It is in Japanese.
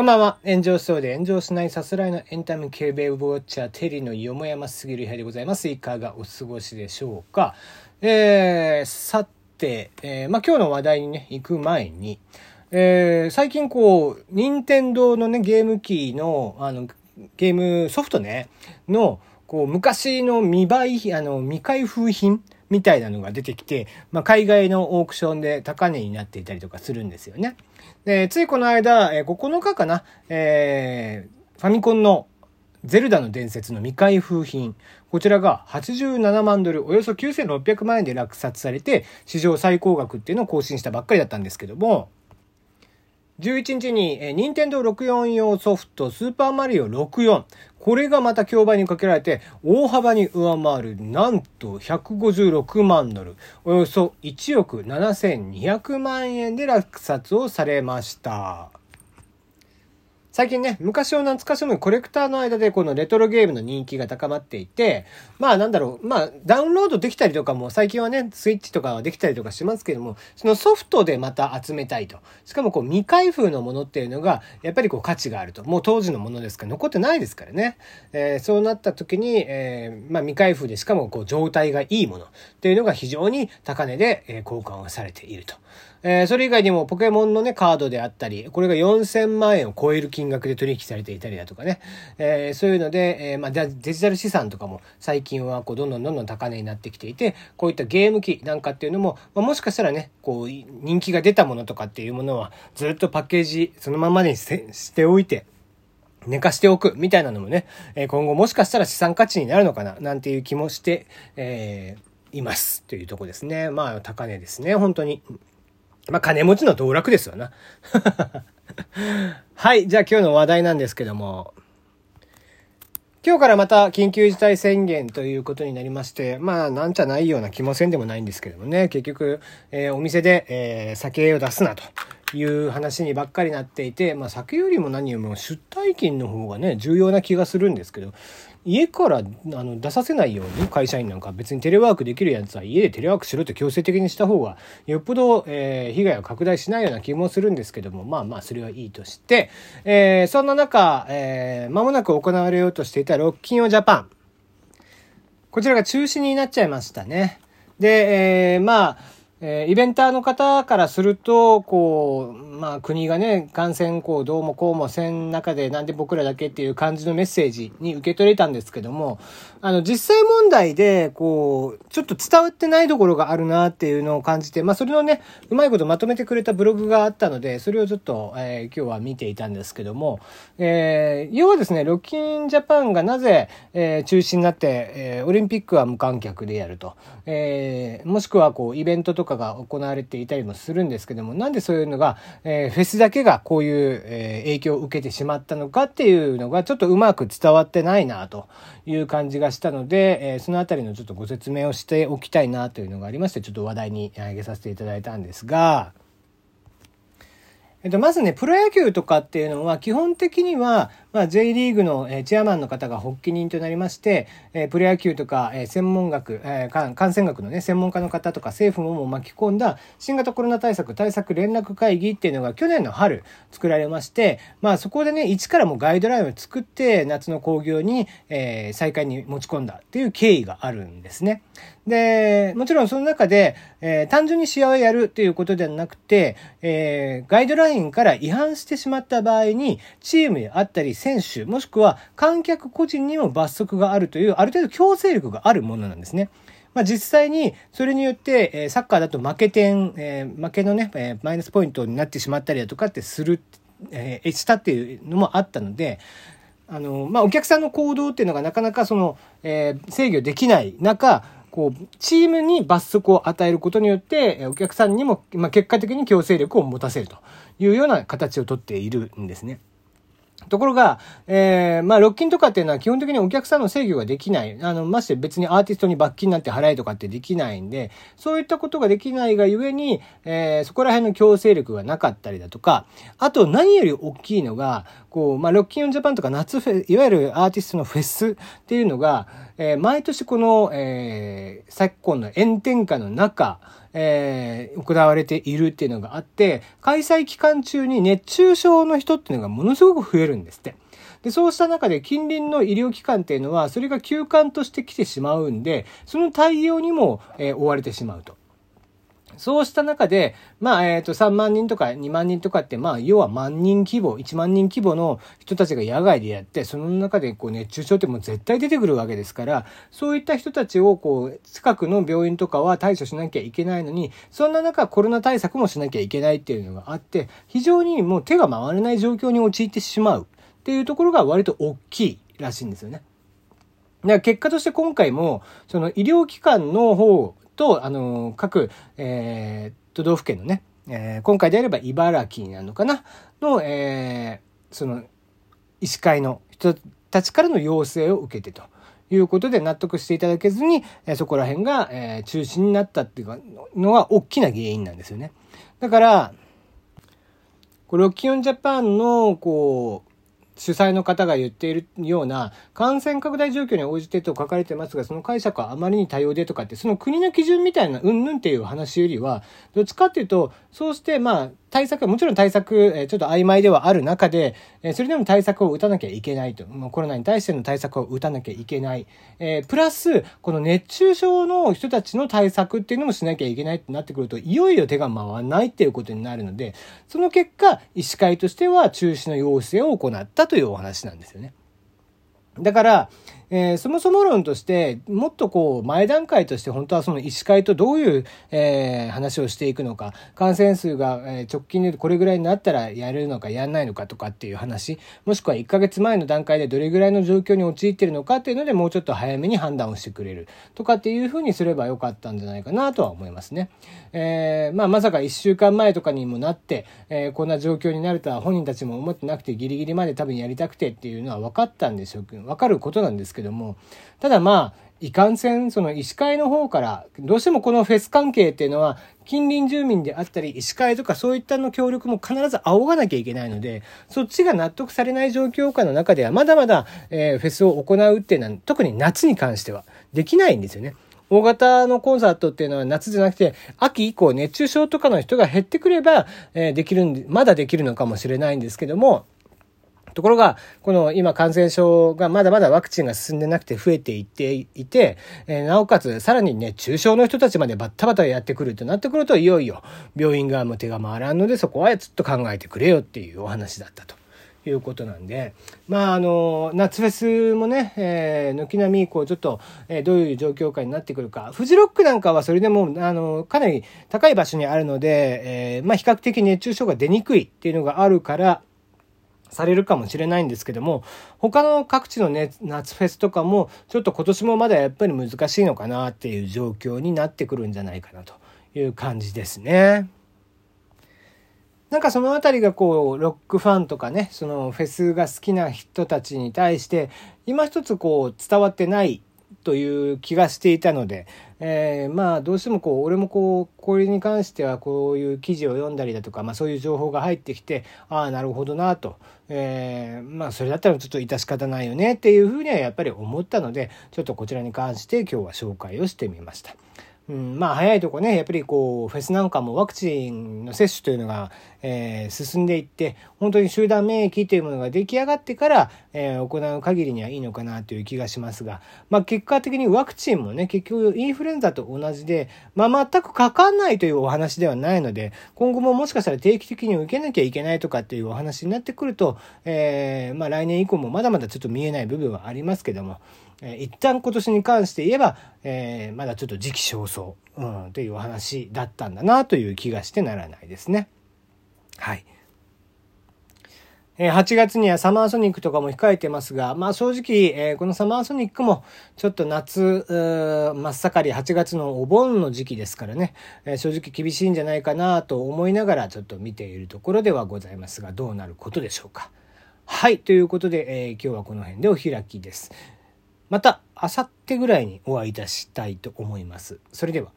こんばんは。炎上しそうで炎上しないさすらいのエンタメ系ベイウォッチャーテリーのよもやますぎる部屋でございます。いかがお過ごしでしょうか。えー、さて、えー、まあ、今日の話題にね、行く前に、えー、最近こう、任天堂のね、ゲーム機の、あの、ゲームソフトね、の、こう、昔の未売、あの、未開封品みたいなのが出てきて、まあ、海外のオークションで高値になっていたりとかするんですよね。で、ついこの間、え、9日かな、えー、ファミコンのゼルダの伝説の未開封品。こちらが87万ドル、およそ9600万円で落札されて、史上最高額っていうのを更新したばっかりだったんですけども、11日に、えー、任天堂64用ソフト、スーパーマリオ64。これがまた競売にかけられて、大幅に上回る、なんと156万ドル、およそ1億7200万円で落札をされました。最近ね、昔を懐かしむコレクターの間でこのレトロゲームの人気が高まっていて、まあなんだろう、まあダウンロードできたりとかも最近はね、スイッチとかはできたりとかしますけども、そのソフトでまた集めたいと。しかもこう未開封のものっていうのが、やっぱりこう価値があると。もう当時のものですから残ってないですからね。えー、そうなった時に、えー、まあ未開封でしかもこう状態がいいものっていうのが非常に高値で、え交換をされていると。えー、それ以外にもポケモンのね、カードであったり、これが4000万円を超える金金額で取引されていたりだとかね、えー、そういうので、えー、まあ、デジタル資産とかも最近はこう、どんどんどんどん高値になってきていて、こういったゲーム機なんかっていうのも、まあ、もしかしたらね、こう、人気が出たものとかっていうものは、ずっとパッケージそのままにしておいて、寝かしておくみたいなのもね、今後もしかしたら資産価値になるのかな、なんていう気もして、えー、います。というとこですね。まあ、高値ですね、本当に。まあ、金持ちの道楽ですよな。はい。じゃあ今日の話題なんですけども、今日からまた緊急事態宣言ということになりまして、まあ、なんちゃないような気もせんでもないんですけどもね、結局、えー、お店で、えー、酒を出すなという話にばっかりなっていて、まあ、酒よりも何よりも出退勤の方がね、重要な気がするんですけど、家からあの出させないように会社員なんか別にテレワークできるやつは家でテレワークしろって強制的にした方がよっぽど、えー、被害を拡大しないような気もするんですけどもまあまあそれはいいとして、えー、そんな中、えー、間もなく行われようとしていたロッキンオジャパンこちらが中止になっちゃいましたね。で、えー、まあえー、イベンターの方からすると、こう、まあ国がね、感染こうどうもこうもせん中でなんで僕らだけっていう感じのメッセージに受け取れたんですけども、あの実際問題で、こう、ちょっと伝わってないところがあるなっていうのを感じて、まあそれのね、うまいことまとめてくれたブログがあったので、それをちょっと、えー、今日は見ていたんですけども、えー、要はですね、ロッキンジャパンがなぜ、えー、中止になって、えー、オリンピックは無観客でやると、えー、もしくはこう、イベントとかかが行われていたりもするんですけども、なんでそういうのが、えー、フェスだけがこういう、えー、影響を受けてしまったのかっていうのがちょっとうまく伝わってないなという感じがしたので、えー、そのあたりのちょっとご説明をしておきたいなというのがありまして、ちょっと話題に挙げさせていただいたんですが、えっと、まずね、プロ野球とかっていうのは、基本的には、まあ、J リーグの、えチェアマンの方が発起人となりまして、えプロ野球とか、え専門学、え感染学のね、専門家の方とか政府も巻き込んだ新型コロナ対策対策連絡会議っていうのが去年の春作られまして、まあそこでね、一からもガイドラインを作って夏の興行に、え再開に持ち込んだっていう経緯があるんですね。で、もちろんその中で、えー、単純に試合をやるということではなくて、えー、ガイドラインから違反してしまった場合に、チームであったり選手、もしくは観客個人にも罰則があるという、ある程度強制力があるものなんですね。まあ、実際にそれによって、え、サッカーだと負け点、え、負けのね、え、マイナスポイントになってしまったりだとかってする、えー、したっていうのもあったので、あの、まあ、お客さんの行動っていうのがなかなかその、え、制御できない中、こう、チームに罰則を与えることによって、お客さんにも、まあ、結果的に強制力を持たせるというような形をとっているんですね。ところが、えー、まあ、ロッキンとかっていうのは基本的にお客さんの制御ができない。あの、まして別にアーティストに罰金なんて払えとかってできないんで、そういったことができないがゆえに、えー、そこら辺の強制力がなかったりだとか、あと何より大きいのが、こう、まあ、ロッキンオンジャパンとか夏フェ、いわゆるアーティストのフェスっていうのが、えー、毎年この、えー、昨今の炎天下の中、えー、行われているっていうのがあって、開催期間中に熱中症の人っていうのがものすごく増えるんですって。で、そうした中で近隣の医療機関っていうのは、それが休館として来てしまうんで、その対応にも、えー、追われてしまうと。そうした中で、まあ、えっ、ー、と、3万人とか2万人とかって、まあ、要は万人規模、1万人規模の人たちが野外でやって、その中でこう熱中症ってもう絶対出てくるわけですから、そういった人たちをこう、近くの病院とかは対処しなきゃいけないのに、そんな中コロナ対策もしなきゃいけないっていうのがあって、非常にもう手が回らない状況に陥ってしまうっていうところが割と大きいらしいんですよね。だから結果として今回も、その医療機関の方と、あの、各、えー、都道府県のね、えー、今回であれば茨城なのかな？の、えー、その、医師会の人たちからの要請を受けてということで納得していただけずに、えー、そこら辺が、えー、中止になったっていうのが大きな原因なんですよね。だから、これ、ロッキオンジャパンの、こう、主催の方が言っているような感染拡大状況に応じてと書かれてますが、その解釈はあまりに多様でとかって、その国の基準みたいなうんぬんっていう話よりは、どっちかっていうと、そうしてまあ、対策、もちろん対策、えちょっと曖昧ではある中で、えそれでも対策を打たなきゃいけないと。もうコロナに対しての対策を打たなきゃいけない。え、プラス、この熱中症の人たちの対策っていうのもしなきゃいけないってなってくると、いよいよ手が回らないっていうことになるので、その結果、医師会としては中止の要請を行ったというお話なんですよね。だから、えー、そもそも論として、もっとこう、前段階として本当はその医師会とどういう、えー、話をしていくのか、感染数が、え直近でこれぐらいになったらやるのかやんないのかとかっていう話、もしくは1ヶ月前の段階でどれぐらいの状況に陥っているのかっていうので、もうちょっと早めに判断をしてくれるとかっていうふうにすればよかったんじゃないかなとは思いますね。えー、まあ、まさか1週間前とかにもなって、えこんな状況になるとは本人たちも思ってなくてギリギリまで多分やりたくてっていうのは分かったんでしょうけど、分かることなんですけどけども、ただまあ、いかんせん、その医師会の方から、どうしてもこのフェス関係っていうのは、近隣住民であったり、医師会とかそういったの協力も必ず仰がなきゃいけないので、そっちが納得されない状況下の中では、まだまだ、えー、フェスを行うっていうのは、特に夏に関しては、できないんですよね。大型のコンサートっていうのは夏じゃなくて、秋以降熱中症とかの人が減ってくれば、えー、できるんで、まだできるのかもしれないんですけども、ところが、この今感染症がまだまだワクチンが進んでなくて増えていっていて、えー、なおかつさらにね、重症の人たちまでバッタバタやってくるとなってくると、いよいよ病院側も手が回らんので、そこはずっと考えてくれよっていうお話だったと。いうことなんで、まあ、あの、夏フェスもね、えー、軒並み、こう、ちょっと、えー、どういう状況下になってくるか。フジロックなんかはそれでも、あの、かなり高い場所にあるので、えー、まあ、比較的熱中症が出にくいっていうのがあるから、されるかもしれないんですけども、他の各地の、ね、夏フェスとかも、ちょっと今年もまだやっぱり難しいのかなっていう状況になってくるんじゃないかなという感じですね。なんかそのあたりがこう、ロックファンとかね、そのフェスが好きな人たちに対して、今一つこう、伝わってないという気がしていたので、えー、まあどうしてもこう俺もこうこれに関してはこういう記事を読んだりだとか、まあ、そういう情報が入ってきてああなるほどなと、えー、まあそれだったらちょっと致し方ないよねっていうふうにはやっぱり思ったのでちょっとこちらに関して今日は紹介をしてみました。うん、まあ早いとこね、やっぱりこう、フェスなんかもワクチンの接種というのが、えー、進んでいって、本当に集団免疫というものが出来上がってから、えー、行う限りにはいいのかなという気がしますが、まあ結果的にワクチンもね、結局インフルエンザと同じで、まあ全くかかんないというお話ではないので、今後ももしかしたら定期的に受けなきゃいけないとかっていうお話になってくると、えー、まあ来年以降もまだまだちょっと見えない部分はありますけども、えー、一旦今年に関して言えば、えー、まだちょっと時期尚早、うん、というお話だったんだなという気がしてならないですね。はい。8月にはサマーソニックとかも控えてますが、まあ正直、え、このサマーソニックもちょっと夏、真っ盛り8月のお盆の時期ですからね、え、正直厳しいんじゃないかなと思いながらちょっと見ているところではございますが、どうなることでしょうか。はい。ということで、えー、今日はこの辺でお開きです。また、あさってぐらいにお会いいたしたいと思います。それでは。